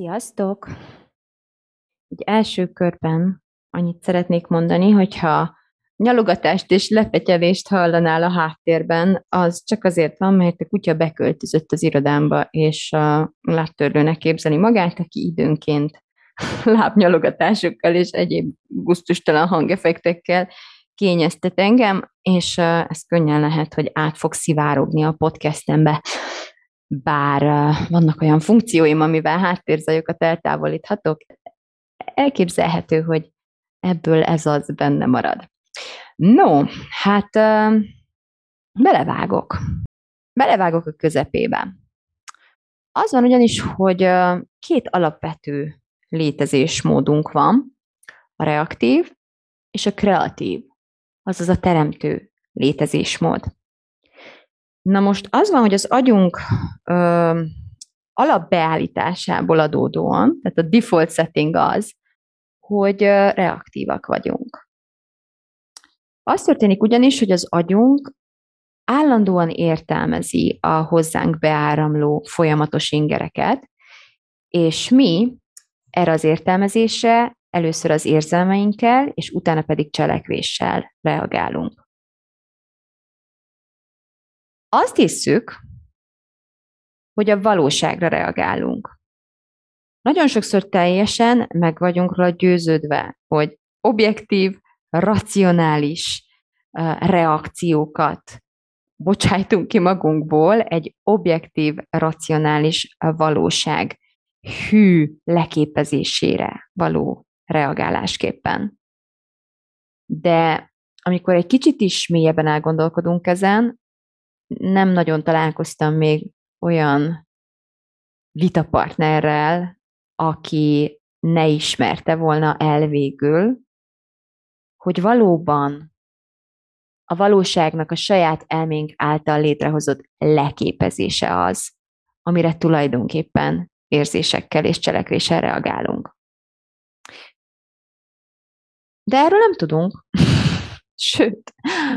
Sziasztok! Egy első körben annyit szeretnék mondani, hogyha nyalogatást és lepetyelést hallanál a háttérben, az csak azért van, mert a kutya beköltözött az irodámba, és a láttörlőnek képzeli magát, aki időnként lábnyalogatásokkal és egyéb gusztustalan hangefektekkel kényeztet engem, és ez könnyen lehet, hogy át fog szivárogni a podcastembe bár vannak olyan funkcióim, amivel háttérzajokat eltávolíthatok, elképzelhető, hogy ebből ez az benne marad. No, hát belevágok. Belevágok a közepébe. Az van ugyanis, hogy két alapvető létezésmódunk van, a reaktív és a kreatív, azaz a teremtő létezésmód. Na most az van, hogy az agyunk ö, alapbeállításából adódóan, tehát a default setting az, hogy ö, reaktívak vagyunk. Az történik ugyanis, hogy az agyunk állandóan értelmezi a hozzánk beáramló folyamatos ingereket, és mi erre az értelmezésre először az érzelmeinkkel, és utána pedig cselekvéssel reagálunk. Azt hiszük, hogy a valóságra reagálunk. Nagyon sokszor teljesen meg vagyunk rá győződve, hogy objektív, racionális reakciókat bocsájtunk ki magunkból egy objektív, racionális valóság hű leképezésére való reagálásképpen. De amikor egy kicsit is mélyebben elgondolkodunk ezen, nem nagyon találkoztam még olyan vitapartnerrel, aki ne ismerte volna el végül, hogy valóban a valóságnak a saját elménk által létrehozott leképezése az, amire tulajdonképpen érzésekkel és cselekvéssel reagálunk. De erről nem tudunk. Sőt,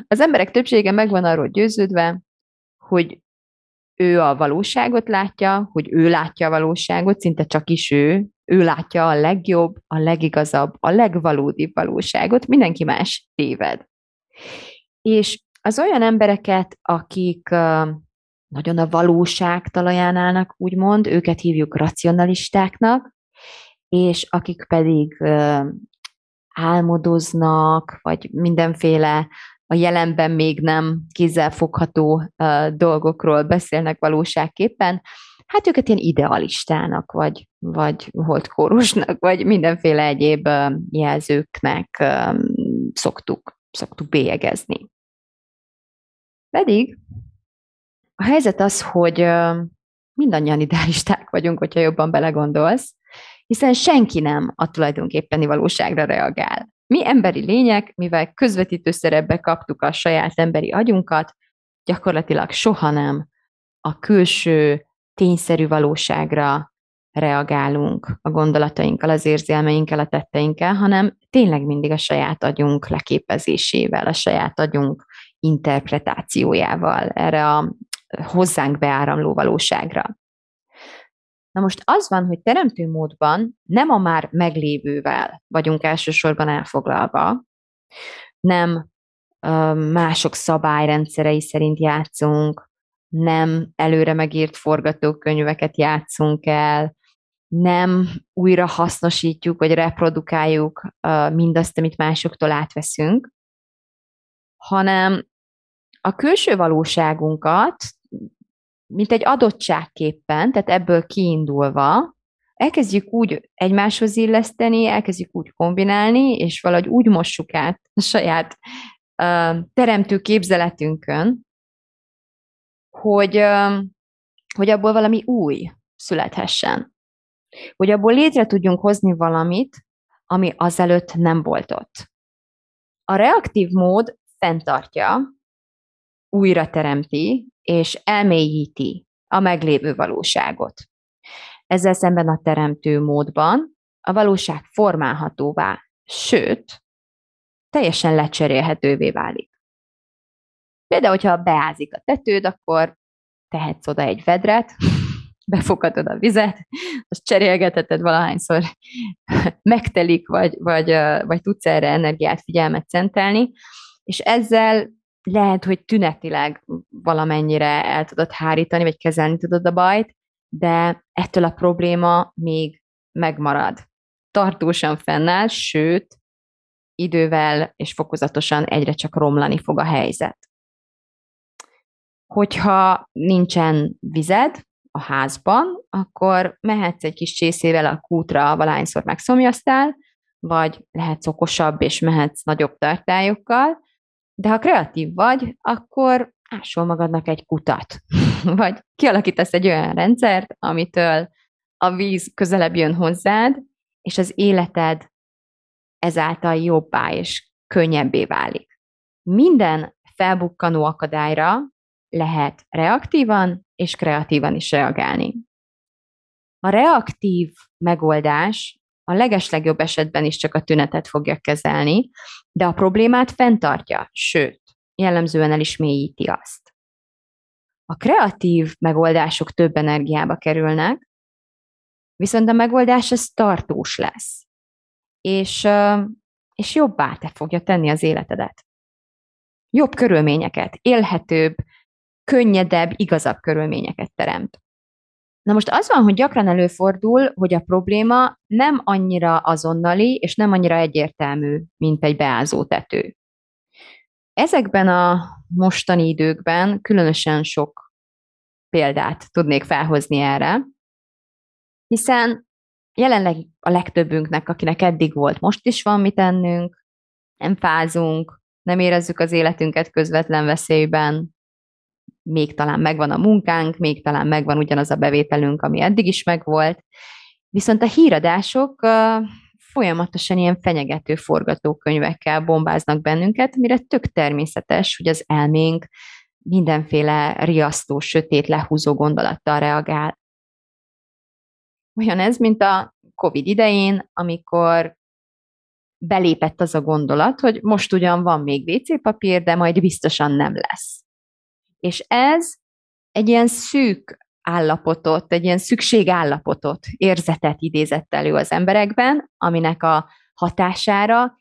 az emberek többsége megvan arról győződve, hogy ő a valóságot látja, hogy ő látja a valóságot, szinte csak is ő, ő látja a legjobb, a legigazabb, a legvalódibb valóságot, mindenki más téved. És az olyan embereket, akik nagyon a valóság talaján állnak, úgymond, őket hívjuk racionalistáknak, és akik pedig álmodoznak, vagy mindenféle a jelenben még nem kézzelfogható dolgokról beszélnek valóságképpen, hát őket ilyen idealistának, vagy, vagy holdkórusnak, vagy mindenféle egyéb jelzőknek szoktuk, szoktuk bélyegezni. Pedig a helyzet az, hogy mindannyian idealisták vagyunk, hogyha jobban belegondolsz, hiszen senki nem a tulajdonképpeni valóságra reagál. Mi emberi lények, mivel közvetítő szerepbe kaptuk a saját emberi agyunkat, gyakorlatilag soha nem a külső tényszerű valóságra reagálunk a gondolatainkkal, az érzelmeinkkel, a tetteinkkel, hanem tényleg mindig a saját agyunk leképezésével, a saját agyunk interpretációjával erre a hozzánk beáramló valóságra. Na most az van, hogy teremtő módban nem a már meglévővel vagyunk elsősorban elfoglalva, nem mások szabályrendszerei szerint játszunk, nem előre megírt forgatókönyveket játszunk el, nem újra hasznosítjuk, vagy reprodukáljuk mindazt, amit másoktól átveszünk, hanem a külső valóságunkat mint egy adottságképpen, tehát ebből kiindulva, elkezdjük úgy egymáshoz illeszteni, elkezdjük úgy kombinálni, és valahogy úgy mossuk át a saját uh, teremtő képzeletünkön, hogy, hogy abból valami új születhessen. Hogy abból létre tudjunk hozni valamit, ami azelőtt nem volt ott. A reaktív mód fenntartja, újra teremti és elmélyíti a meglévő valóságot. Ezzel szemben a teremtő módban a valóság formálhatóvá, sőt, teljesen lecserélhetővé válik. Például, hogyha beázik a tetőd, akkor tehetsz oda egy vedret, befogadod a vizet, azt cserélgetheted valahányszor megtelik, vagy, vagy, vagy tudsz erre energiát, figyelmet szentelni, és ezzel lehet, hogy tünetileg valamennyire el tudod hárítani, vagy kezelni tudod a bajt, de ettől a probléma még megmarad. Tartósan fennáll, sőt, idővel és fokozatosan egyre csak romlani fog a helyzet. Hogyha nincsen vized a házban, akkor mehetsz egy kis csészével a kútra, valányszor megszomjaztál, vagy lehetsz okosabb és mehetsz nagyobb tartályokkal, de ha kreatív vagy, akkor ásol magadnak egy kutat, vagy kialakítasz egy olyan rendszert, amitől a víz közelebb jön hozzád, és az életed ezáltal jobbá és könnyebbé válik. Minden felbukkanó akadályra lehet reaktívan és kreatívan is reagálni. A reaktív megoldás a legeslegjobb esetben is csak a tünetet fogja kezelni, de a problémát fenntartja, sőt, jellemzően el is mélyíti azt. A kreatív megoldások több energiába kerülnek, viszont a megoldás az tartós lesz, és, és jobbá te fogja tenni az életedet. Jobb körülményeket, élhetőbb, könnyedebb, igazabb körülményeket teremt. Na most az van, hogy gyakran előfordul, hogy a probléma nem annyira azonnali, és nem annyira egyértelmű, mint egy beázó tető. Ezekben a mostani időkben különösen sok példát tudnék felhozni erre, hiszen jelenleg a legtöbbünknek, akinek eddig volt, most is van mit tennünk, nem fázunk, nem érezzük az életünket közvetlen veszélyben, még talán megvan a munkánk, még talán megvan ugyanaz a bevételünk, ami eddig is megvolt. Viszont a híradások folyamatosan ilyen fenyegető forgatókönyvekkel bombáznak bennünket, mire tök természetes, hogy az elménk mindenféle riasztó, sötét, lehúzó gondolattal reagál. Olyan ez, mint a COVID idején, amikor belépett az a gondolat, hogy most ugyan van még WC papír, de majd biztosan nem lesz. És ez egy ilyen szűk állapotot, egy ilyen szükségállapotot, érzetet idézett elő az emberekben, aminek a hatására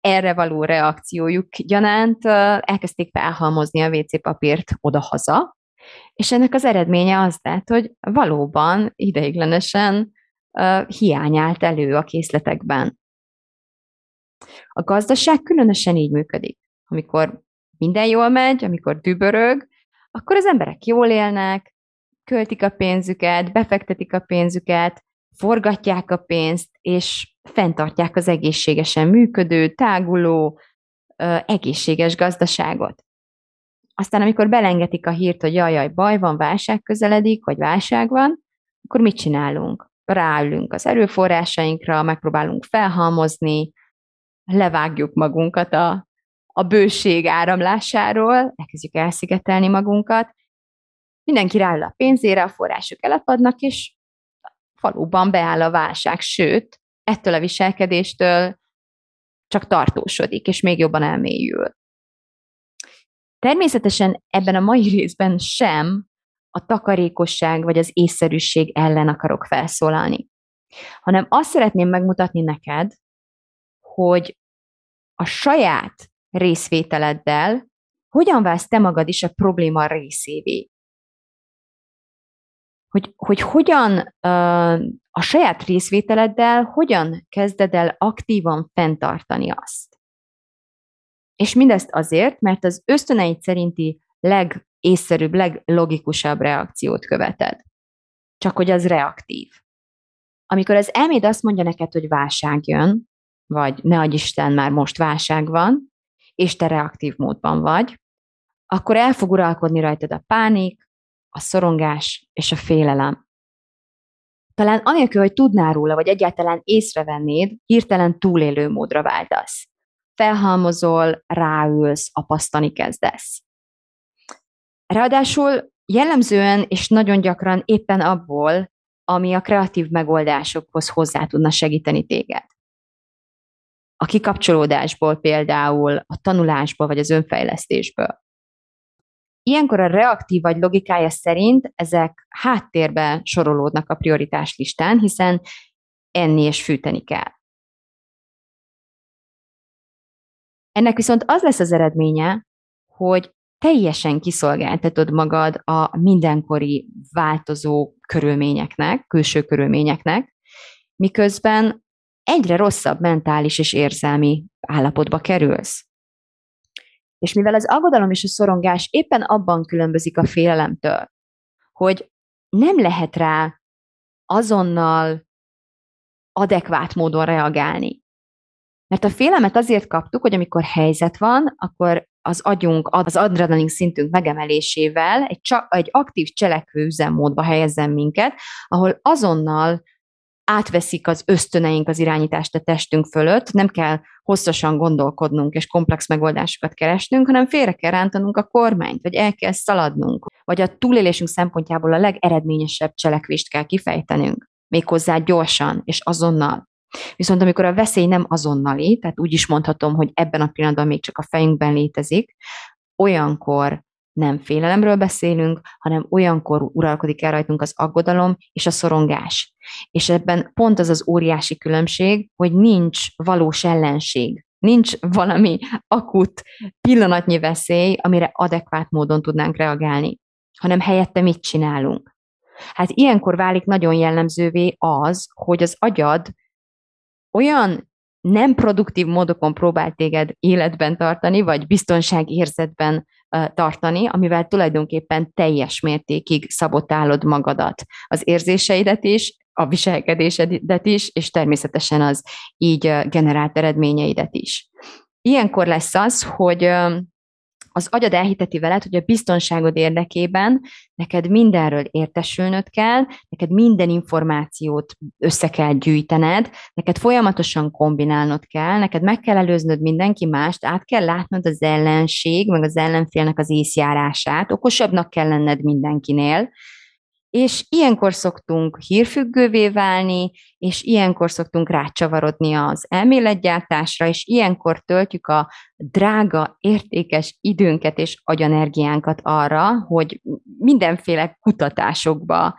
erre való reakciójuk gyanánt elkezdték felhalmozni a WC papírt oda-haza, és ennek az eredménye az lett, hogy valóban ideiglenesen hiány állt elő a készletekben. A gazdaság különösen így működik. Amikor minden jól megy, amikor dübörög, akkor az emberek jól élnek, költik a pénzüket, befektetik a pénzüket, forgatják a pénzt, és fenntartják az egészségesen működő, táguló, egészséges gazdaságot. Aztán, amikor belengetik a hírt, hogy jaj, jaj, baj van, válság közeledik, vagy válság van, akkor mit csinálunk? Ráülünk az erőforrásainkra, megpróbálunk felhalmozni, levágjuk magunkat a a bőség áramlásáról, elkezdjük elszigetelni magunkat, mindenki rááll a pénzére, a források elapadnak, és valóban beáll a válság, sőt, ettől a viselkedéstől csak tartósodik, és még jobban elmélyül. Természetesen ebben a mai részben sem a takarékosság vagy az észszerűség ellen akarok felszólalni, hanem azt szeretném megmutatni neked, hogy a saját részvételeddel hogyan válsz te magad is a probléma részévé. Hogy, hogy hogyan a saját részvételeddel, hogyan kezded el aktívan fenntartani azt. És mindezt azért, mert az ösztöneid szerinti legészszerűbb, leglogikusabb reakciót követed. Csak hogy az reaktív. Amikor az elméd azt mondja neked, hogy válság jön, vagy ne adj Isten, már most válság van, és te reaktív módban vagy, akkor el fog uralkodni rajtad a pánik, a szorongás és a félelem. Talán anélkül, hogy tudnál róla, vagy egyáltalán észrevennéd, hirtelen túlélő módra váltasz. Felhalmozol, ráülsz, apasztani kezdesz. Ráadásul jellemzően és nagyon gyakran éppen abból, ami a kreatív megoldásokhoz hozzá tudna segíteni téged. A kikapcsolódásból például, a tanulásból vagy az önfejlesztésből. Ilyenkor a reaktív vagy logikája szerint ezek háttérbe sorolódnak a prioritás listán, hiszen enni és fűteni kell. Ennek viszont az lesz az eredménye, hogy teljesen kiszolgáltatod magad a mindenkori változó körülményeknek, külső körülményeknek, miközben egyre rosszabb mentális és érzelmi állapotba kerülsz. És mivel az aggodalom és a szorongás éppen abban különbözik a félelemtől, hogy nem lehet rá azonnal adekvát módon reagálni. Mert a félelmet azért kaptuk, hogy amikor helyzet van, akkor az agyunk, az adrenalin szintünk megemelésével egy, csak, egy aktív cselekvő üzemmódba helyezzen minket, ahol azonnal átveszik az ösztöneink az irányítást a testünk fölött, nem kell hosszasan gondolkodnunk és komplex megoldásokat keresnünk, hanem félre kell rántanunk a kormányt, vagy el kell szaladnunk, vagy a túlélésünk szempontjából a legeredményesebb cselekvést kell kifejtenünk, méghozzá gyorsan és azonnal. Viszont amikor a veszély nem azonnali, tehát úgy is mondhatom, hogy ebben a pillanatban még csak a fejünkben létezik, olyankor nem félelemről beszélünk, hanem olyankor uralkodik el rajtunk az aggodalom és a szorongás. És ebben pont az az óriási különbség, hogy nincs valós ellenség, nincs valami akut pillanatnyi veszély, amire adekvát módon tudnánk reagálni, hanem helyette mit csinálunk. Hát ilyenkor válik nagyon jellemzővé az, hogy az agyad olyan nem produktív módokon próbál téged életben tartani, vagy biztonságérzetben tartani, amivel tulajdonképpen teljes mértékig szabotálod magadat, az érzéseidet is, a viselkedésedet is, és természetesen az így generált eredményeidet is. Ilyenkor lesz az, hogy az agyad elhiteti veled, hogy a biztonságod érdekében neked mindenről értesülnöd kell, neked minden információt össze kell gyűjtened, neked folyamatosan kombinálnod kell, neked meg kell előznöd mindenki mást, át kell látnod az ellenség, meg az ellenfélnek az észjárását, okosabbnak kell lenned mindenkinél, és ilyenkor szoktunk hírfüggővé válni, és ilyenkor szoktunk rácsavarodni az elméletgyártásra, és ilyenkor töltjük a drága, értékes időnket és agyanergiánkat arra, hogy mindenféle kutatásokba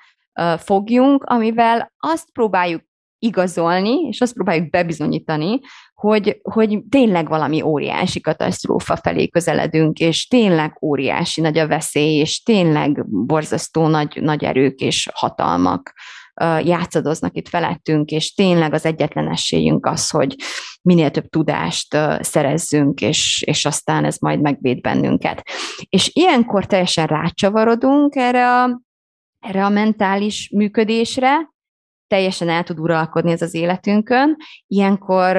fogjunk, amivel azt próbáljuk igazolni, és azt próbáljuk bebizonyítani, hogy, hogy tényleg valami óriási katasztrófa felé közeledünk, és tényleg óriási nagy a veszély, és tényleg borzasztó nagy, nagy erők és hatalmak játszadoznak itt felettünk, és tényleg az egyetlen esélyünk az, hogy minél több tudást szerezzünk, és, és aztán ez majd megvéd bennünket. És ilyenkor teljesen rácsavarodunk erre a, erre a mentális működésre, teljesen el tud uralkodni ez az életünkön. Ilyenkor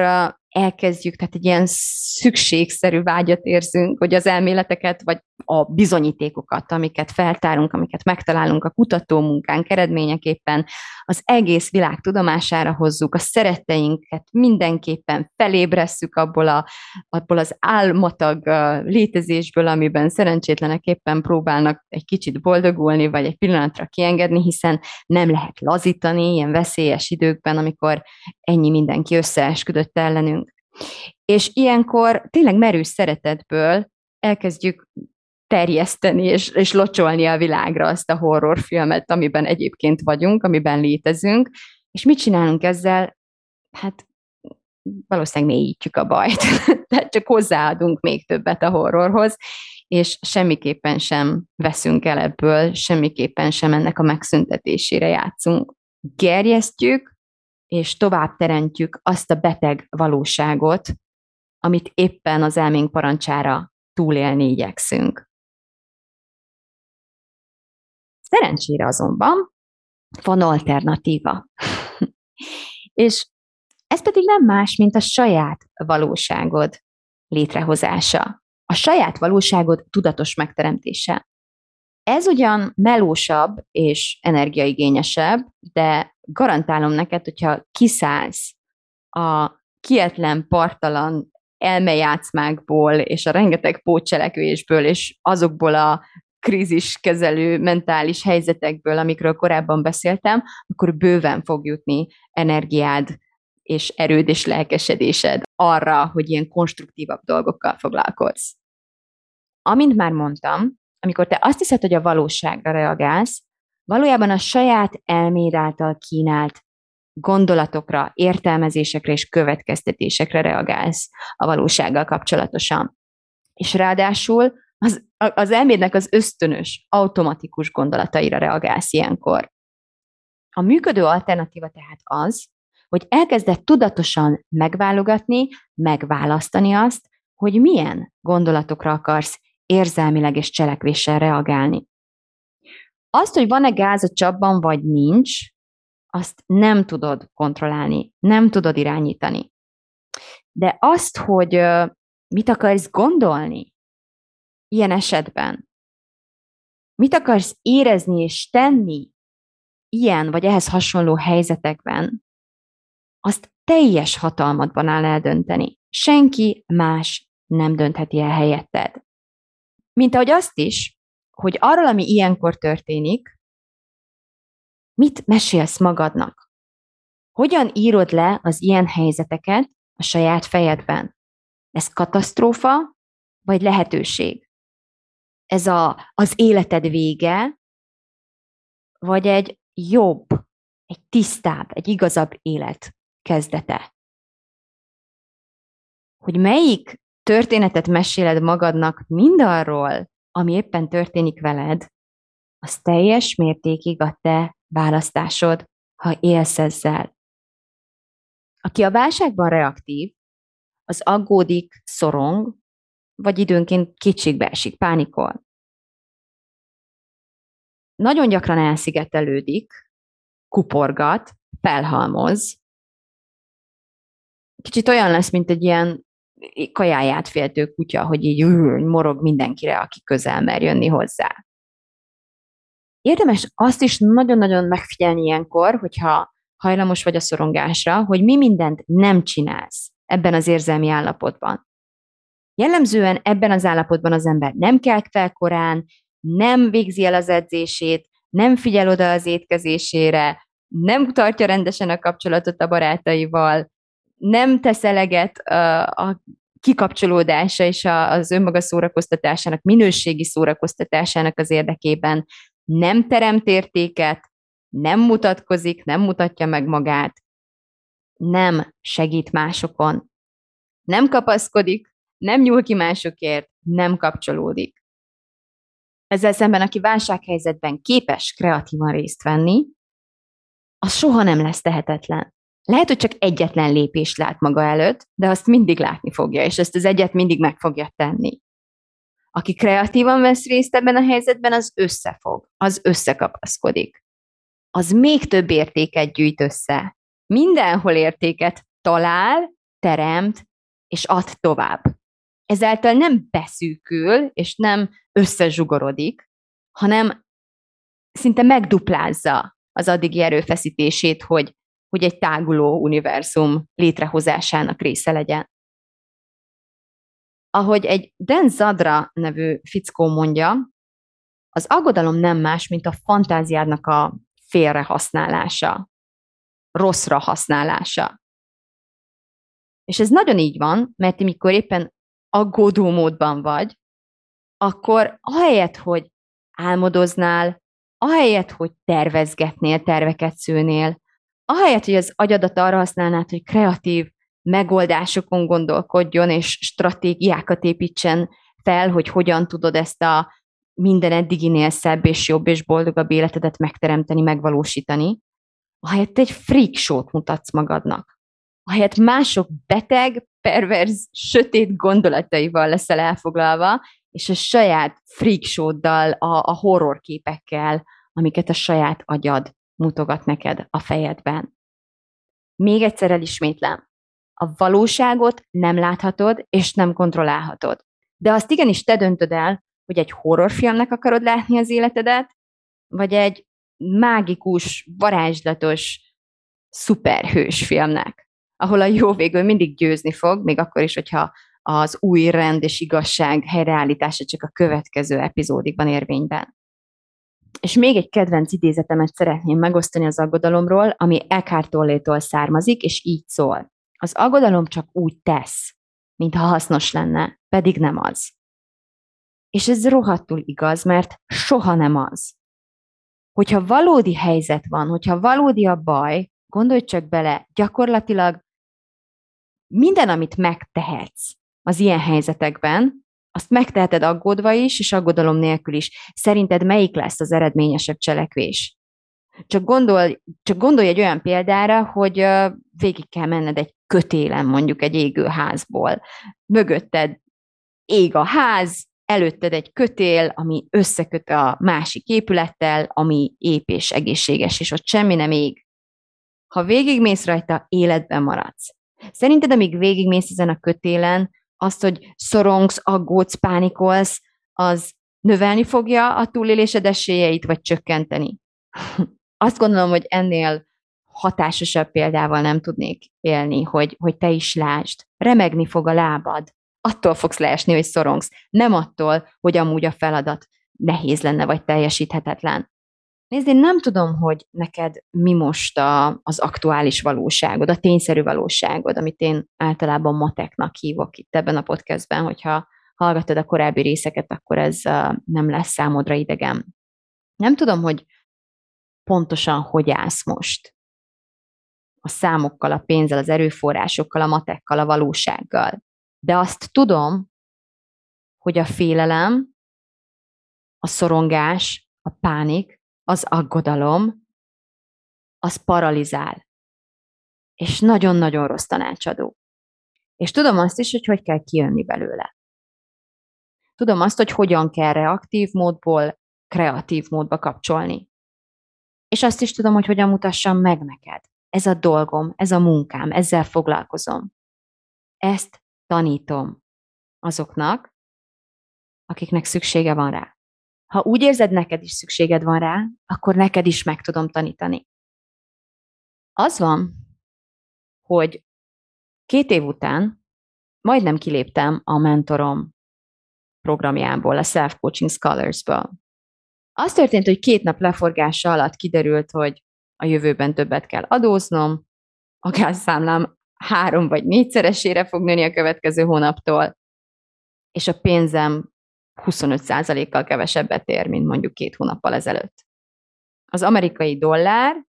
elkezdjük, tehát egy ilyen szükségszerű vágyat érzünk, hogy az elméleteket, vagy a bizonyítékokat, amiket feltárunk, amiket megtalálunk a kutatómunkánk eredményeképpen, az egész világ tudomására hozzuk, a szeretteinket mindenképpen felébresszük abból, a, abból az álmatag létezésből, amiben szerencsétlenek éppen próbálnak egy kicsit boldogulni, vagy egy pillanatra kiengedni, hiszen nem lehet lazítani ilyen veszélyes időkben, amikor ennyi mindenki összeesküdött ellenünk. És ilyenkor tényleg merős szeretetből elkezdjük terjeszteni és, és locsolni a világra azt a horrorfilmet, amiben egyébként vagyunk, amiben létezünk, és mit csinálunk ezzel? Hát valószínűleg mélyítjük a bajt, tehát csak hozzáadunk még többet a horrorhoz, és semmiképpen sem veszünk el ebből, semmiképpen sem ennek a megszüntetésére játszunk. Gerjesztjük, és tovább teremtjük azt a beteg valóságot, amit éppen az elménk parancsára túlélni igyekszünk. Szerencsére azonban van alternatíva. és ez pedig nem más, mint a saját valóságod létrehozása. A saját valóságod tudatos megteremtése. Ez ugyan melósabb és energiaigényesebb, de garantálom neked, hogyha kiszállsz a kietlen, partalan elmejátszmákból, és a rengeteg pótcselekvésből, és azokból a kríziskezelő mentális helyzetekből, amikről korábban beszéltem, akkor bőven fog jutni energiád, és erőd és lelkesedésed arra, hogy ilyen konstruktívabb dolgokkal foglalkozz. Amint már mondtam, amikor te azt hiszed, hogy a valóságra reagálsz, valójában a saját elméd által kínált gondolatokra, értelmezésekre és következtetésekre reagálsz a valósággal kapcsolatosan. És ráadásul az, az elmédnek az ösztönös, automatikus gondolataira reagálsz ilyenkor. A működő alternatíva tehát az, hogy elkezded tudatosan megválogatni, megválasztani azt, hogy milyen gondolatokra akarsz érzelmileg és cselekvéssel reagálni. Azt, hogy van-e gáz a csapban, vagy nincs, azt nem tudod kontrollálni, nem tudod irányítani. De azt, hogy mit akarsz gondolni ilyen esetben, mit akarsz érezni és tenni ilyen vagy ehhez hasonló helyzetekben, azt teljes hatalmadban áll eldönteni. Senki más nem döntheti el helyetted. Mint ahogy azt is, hogy arról, ami ilyenkor történik, mit mesélsz magadnak? Hogyan írod le az ilyen helyzeteket a saját fejedben? Ez katasztrófa, vagy lehetőség? Ez a, az életed vége, vagy egy jobb, egy tisztább, egy igazabb élet kezdete. Hogy melyik történetet meséled magadnak mindarról, ami éppen történik veled, az teljes mértékig a te választásod, ha élsz ezzel. Aki a válságban reaktív, az aggódik, szorong, vagy időnként kicsikbe esik, pánikol. Nagyon gyakran elszigetelődik, kuporgat, felhalmoz, kicsit olyan lesz, mint egy ilyen kajáját féltő kutya, hogy így morog mindenkire, aki közel mer jönni hozzá. Érdemes azt is nagyon-nagyon megfigyelni ilyenkor, hogyha hajlamos vagy a szorongásra, hogy mi mindent nem csinálsz ebben az érzelmi állapotban. Jellemzően ebben az állapotban az ember nem kelt fel korán, nem végzi el az edzését, nem figyel oda az étkezésére, nem tartja rendesen a kapcsolatot a barátaival, nem tesz eleget a kikapcsolódása és az önmaga szórakoztatásának, minőségi szórakoztatásának az érdekében, nem teremt értéket, nem mutatkozik, nem mutatja meg magát, nem segít másokon, nem kapaszkodik, nem nyúl ki másokért, nem kapcsolódik. Ezzel szemben, aki válsághelyzetben képes kreatívan részt venni, az soha nem lesz tehetetlen. Lehet, hogy csak egyetlen lépést lát maga előtt, de azt mindig látni fogja, és ezt az egyet mindig meg fogja tenni. Aki kreatívan vesz részt ebben a helyzetben, az összefog, az összekapaszkodik. Az még több értéket gyűjt össze. Mindenhol értéket talál, teremt, és ad tovább. Ezáltal nem beszűkül, és nem összezsugorodik, hanem szinte megduplázza az addigi erőfeszítését, hogy hogy egy táguló univerzum létrehozásának része legyen. Ahogy egy Dan Zadra nevű fickó mondja, az aggodalom nem más, mint a fantáziádnak a félrehasználása, rosszra használása. És ez nagyon így van, mert amikor éppen aggódó módban vagy, akkor ahelyett, hogy álmodoznál, ahelyett, hogy tervezgetnél, terveket szőnél, ahelyett, hogy az agyadat arra használnád, hogy kreatív megoldásokon gondolkodjon, és stratégiákat építsen fel, hogy hogyan tudod ezt a minden eddiginél szebb és jobb és boldogabb életedet megteremteni, megvalósítani, ahelyett egy freak show-t mutatsz magadnak. Ahelyett mások beteg, perverz, sötét gondolataival leszel elfoglalva, és a saját freak a, a horror képekkel, amiket a saját agyad mutogat neked a fejedben. Még egyszer elismétlem. A valóságot nem láthatod és nem kontrollálhatod. De azt igenis te döntöd el, hogy egy horrorfilmnek akarod látni az életedet, vagy egy mágikus, varázslatos, szuperhős filmnek, ahol a jó végül mindig győzni fog, még akkor is, hogyha az új rend és igazság helyreállítása csak a következő epizódikban érvényben. És még egy kedvenc idézetemet szeretném megosztani az aggodalomról, ami Eckhart Tolle-tól származik, és így szól. Az aggodalom csak úgy tesz, mintha hasznos lenne, pedig nem az. És ez rohadtul igaz, mert soha nem az. Hogyha valódi helyzet van, hogyha valódi a baj, gondolj csak bele, gyakorlatilag minden, amit megtehetsz az ilyen helyzetekben, azt megteheted aggódva is, és aggodalom nélkül is. Szerinted melyik lesz az eredményesebb cselekvés? Csak gondolj, csak gondolj egy olyan példára, hogy végig kell menned egy kötélen mondjuk egy égő házból. Mögötted ég a ház, előtted egy kötél, ami összeköt a másik épülettel, ami ép és egészséges, és ott semmi nem ég. Ha végigmész rajta, életben maradsz. Szerinted, amíg végigmész ezen a kötélen, azt, hogy szorongsz, aggódsz, pánikolsz, az növelni fogja a túlélésed esélyeit, vagy csökkenteni? Azt gondolom, hogy ennél hatásosabb példával nem tudnék élni, hogy, hogy te is lásd. Remegni fog a lábad. Attól fogsz leesni, hogy szorongsz. Nem attól, hogy amúgy a feladat nehéz lenne, vagy teljesíthetetlen. Nézd, én nem tudom, hogy neked mi most a, az aktuális valóságod, a tényszerű valóságod, amit én általában mateknak hívok itt ebben a podcastben, hogyha hallgattad a korábbi részeket, akkor ez nem lesz számodra idegen. Nem tudom, hogy pontosan hogy állsz most. A számokkal, a pénzzel, az erőforrásokkal, a matekkal, a valósággal. De azt tudom, hogy a félelem, a szorongás, a pánik, az aggodalom, az paralizál. És nagyon-nagyon rossz tanácsadó. És tudom azt is, hogy hogy kell kijönni belőle. Tudom azt, hogy hogyan kell reaktív módból kreatív módba kapcsolni. És azt is tudom, hogy hogyan mutassam meg neked. Ez a dolgom, ez a munkám, ezzel foglalkozom. Ezt tanítom azoknak, akiknek szüksége van rá. Ha úgy érzed, neked is szükséged van rá, akkor neked is meg tudom tanítani. Az van, hogy két év után majdnem kiléptem a mentorom programjából, a Self Coaching Scholarsből. Az történt, hogy két nap leforgása alatt kiderült, hogy a jövőben többet kell adóznom, a gázszámlám három vagy négyszeresére fog nőni a következő hónaptól, és a pénzem 25%-kal kevesebbet ér, mint mondjuk két hónappal ezelőtt. Az amerikai dollár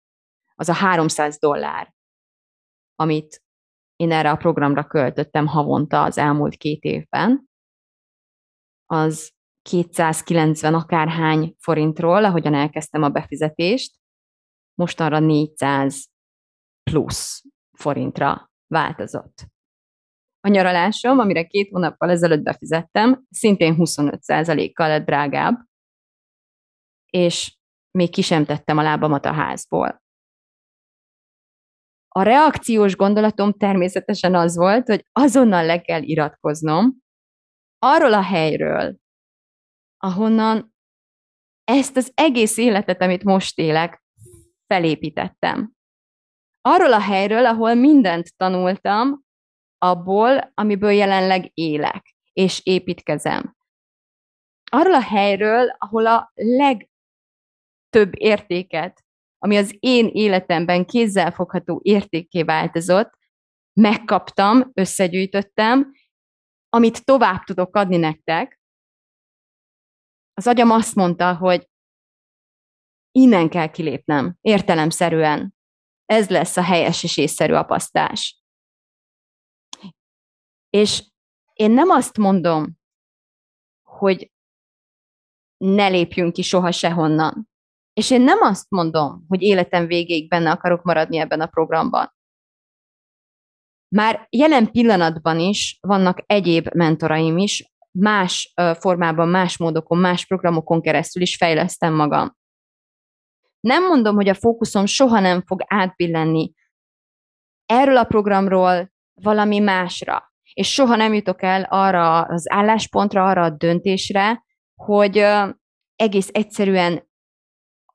az a 300 dollár, amit én erre a programra költöttem havonta az elmúlt két évben, az 290 akárhány forintról, ahogyan elkezdtem a befizetést, mostanra 400 plusz forintra változott. A nyaralásom, amire két hónappal ezelőtt befizettem, szintén 25%-kal lett drágább, és még ki sem tettem a lábamat a házból. A reakciós gondolatom természetesen az volt, hogy azonnal le kell iratkoznom arról a helyről, ahonnan ezt az egész életet, amit most élek, felépítettem. Arról a helyről, ahol mindent tanultam, abból, amiből jelenleg élek, és építkezem. Arról a helyről, ahol a legtöbb értéket, ami az én életemben kézzelfogható értékké változott, megkaptam, összegyűjtöttem, amit tovább tudok adni nektek, az agyam azt mondta, hogy innen kell kilépnem, értelemszerűen. Ez lesz a helyes és észszerű apasztás. És én nem azt mondom, hogy ne lépjünk ki soha sehonnan. És én nem azt mondom, hogy életem végéig benne akarok maradni ebben a programban. Már jelen pillanatban is vannak egyéb mentoraim is, más formában, más módokon, más programokon keresztül is fejlesztem magam. Nem mondom, hogy a fókuszom soha nem fog átbillenni erről a programról valami másra és soha nem jutok el arra az álláspontra, arra a döntésre, hogy egész egyszerűen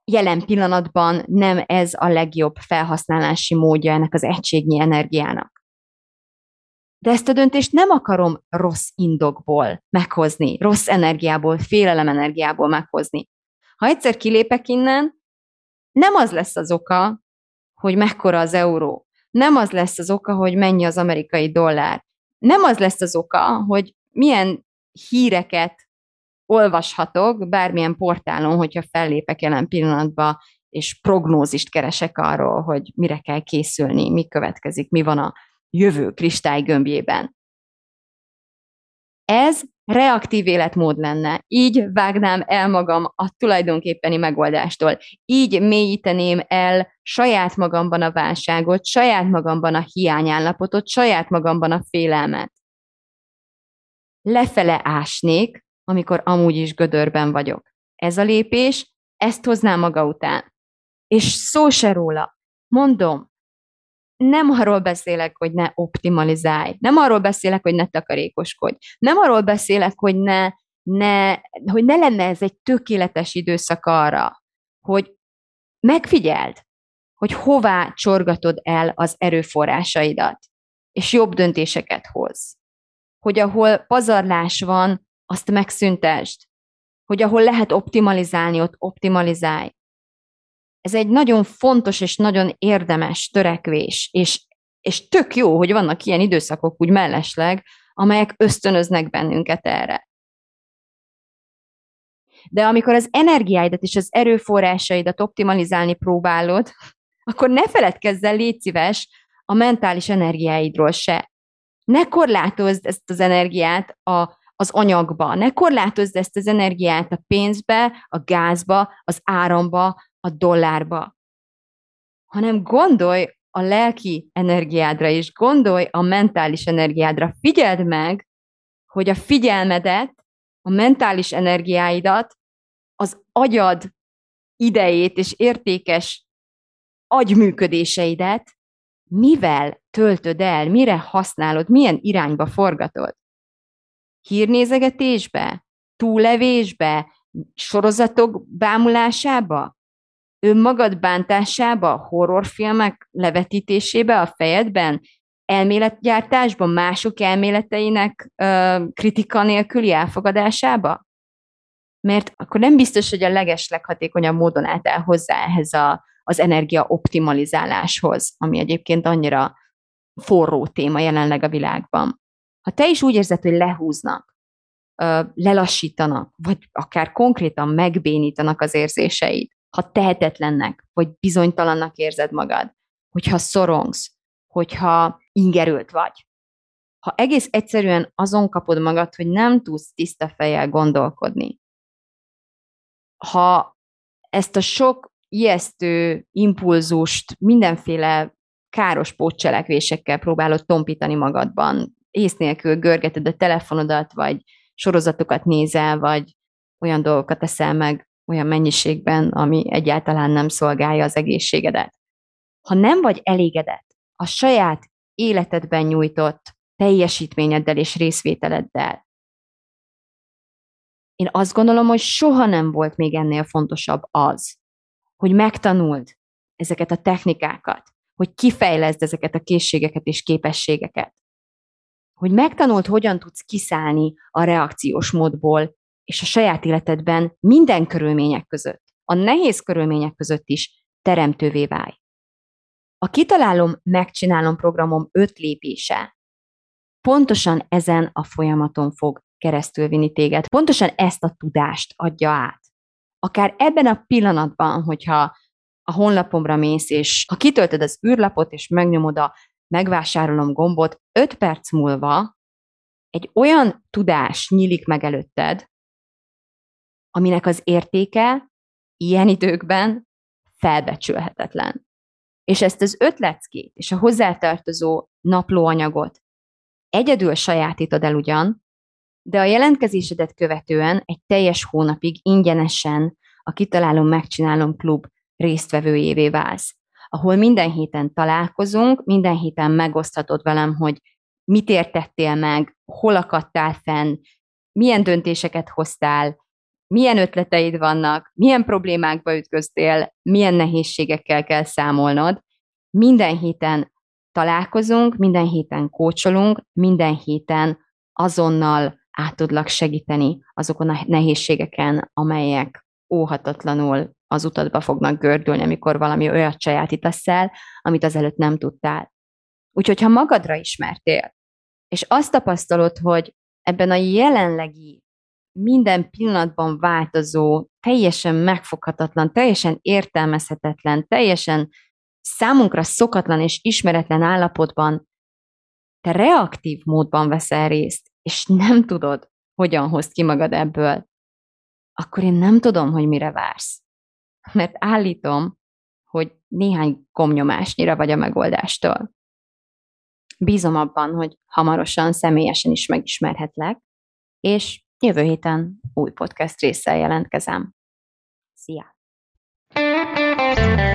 jelen pillanatban nem ez a legjobb felhasználási módja ennek az egységnyi energiának. De ezt a döntést nem akarom rossz indokból meghozni, rossz energiából, félelem energiából meghozni. Ha egyszer kilépek innen, nem az lesz az oka, hogy mekkora az euró. Nem az lesz az oka, hogy mennyi az amerikai dollár. Nem az lesz az oka, hogy milyen híreket olvashatok bármilyen portálon, hogyha fellépek jelen pillanatban, és prognózist keresek arról, hogy mire kell készülni, mi következik, mi van a jövő kristálygömbjében. Ez reaktív életmód lenne. Így vágnám el magam a tulajdonképpeni megoldástól. Így mélyíteném el saját magamban a válságot, saját magamban a hiányállapotot, saját magamban a félelmet. Lefele ásnék, amikor amúgy is gödörben vagyok. Ez a lépés, ezt hoznám maga után. És szó se róla. Mondom, nem arról beszélek, hogy ne optimalizálj, nem arról beszélek, hogy ne takarékoskodj, nem arról beszélek, hogy ne, ne, hogy ne lenne ez egy tökéletes időszak arra, hogy megfigyeld, hogy hová csorgatod el az erőforrásaidat, és jobb döntéseket hoz. Hogy ahol pazarlás van, azt megszüntesd. Hogy ahol lehet optimalizálni, ott optimalizálj. Ez egy nagyon fontos és nagyon érdemes törekvés, és, és tök jó, hogy vannak ilyen időszakok úgy mellesleg, amelyek ösztönöznek bennünket erre. De amikor az energiáidat és az erőforrásaidat optimalizálni próbálod, akkor ne feledkezz el, légy szíves, a mentális energiáidról se. Ne korlátozd ezt az energiát a, az anyagba, ne korlátozd ezt az energiát a pénzbe, a gázba, az áramba, a dollárba, hanem gondolj a lelki energiádra is, gondolj a mentális energiádra. Figyeld meg, hogy a figyelmedet, a mentális energiáidat, az agyad idejét és értékes agyműködéseidet mivel töltöd el, mire használod, milyen irányba forgatod. Hírnézegetésbe, túlevésbe, sorozatok bámulásába, önmagad bántásába, horrorfilmek levetítésébe a fejedben, elméletgyártásban, mások elméleteinek ö, kritika nélküli elfogadásába? Mert akkor nem biztos, hogy a leges leghatékonyabb módon álltál hozzá ehhez a, az energia optimalizáláshoz, ami egyébként annyira forró téma jelenleg a világban. Ha te is úgy érzed, hogy lehúznak, lelassítanak, vagy akár konkrétan megbénítanak az érzéseid, ha tehetetlennek, vagy bizonytalannak érzed magad, hogyha szorongsz, hogyha ingerült vagy. Ha egész egyszerűen azon kapod magad, hogy nem tudsz tiszta fejjel gondolkodni, ha ezt a sok ijesztő impulzust mindenféle káros pótcselekvésekkel próbálod tompítani magadban, ész nélkül görgeted a telefonodat, vagy sorozatokat nézel, vagy olyan dolgokat teszel meg, olyan mennyiségben, ami egyáltalán nem szolgálja az egészségedet. Ha nem vagy elégedett a saját életedben nyújtott teljesítményeddel és részvételeddel, én azt gondolom, hogy soha nem volt még ennél fontosabb az, hogy megtanuld ezeket a technikákat, hogy kifejleszd ezeket a készségeket és képességeket, hogy megtanult, hogyan tudsz kiszállni a reakciós módból, és a saját életedben minden körülmények között, a nehéz körülmények között is teremtővé válj. A Kitalálom, megcsinálom programom öt lépése pontosan ezen a folyamaton fog keresztül vinni téged. Pontosan ezt a tudást adja át. Akár ebben a pillanatban, hogyha a honlapomra mész, és ha kitöltöd az űrlapot, és megnyomod a megvásárolom gombot, öt perc múlva egy olyan tudás nyílik meg előtted, aminek az értéke ilyen időkben felbecsülhetetlen. És ezt az ötleckét és a hozzátartozó naplóanyagot egyedül sajátítod el ugyan, de a jelentkezésedet követően egy teljes hónapig ingyenesen a Kitalálom, Megcsinálom klub résztvevőjévé válsz, ahol minden héten találkozunk, minden héten megoszthatod velem, hogy mit értettél meg, hol akadtál fenn, milyen döntéseket hoztál, milyen ötleteid vannak, milyen problémákba ütköztél, milyen nehézségekkel kell számolnod. Minden héten találkozunk, minden héten kócsolunk, minden héten azonnal át tudlak segíteni azokon a nehézségeken, amelyek óhatatlanul az utadba fognak gördülni, amikor valami olyat sajátítasz el, amit azelőtt nem tudtál. Úgyhogy, ha magadra ismertél, és azt tapasztalod, hogy ebben a jelenlegi minden pillanatban változó, teljesen megfoghatatlan, teljesen értelmezhetetlen, teljesen számunkra szokatlan és ismeretlen állapotban te reaktív módban veszel részt, és nem tudod, hogyan hozd ki magad ebből, akkor én nem tudom, hogy mire vársz. Mert állítom, hogy néhány komnyomásnyira vagy a megoldástól. Bízom abban, hogy hamarosan személyesen is megismerhetlek, és jövő héten új podcast résszel jelentkezem. Szia! thank you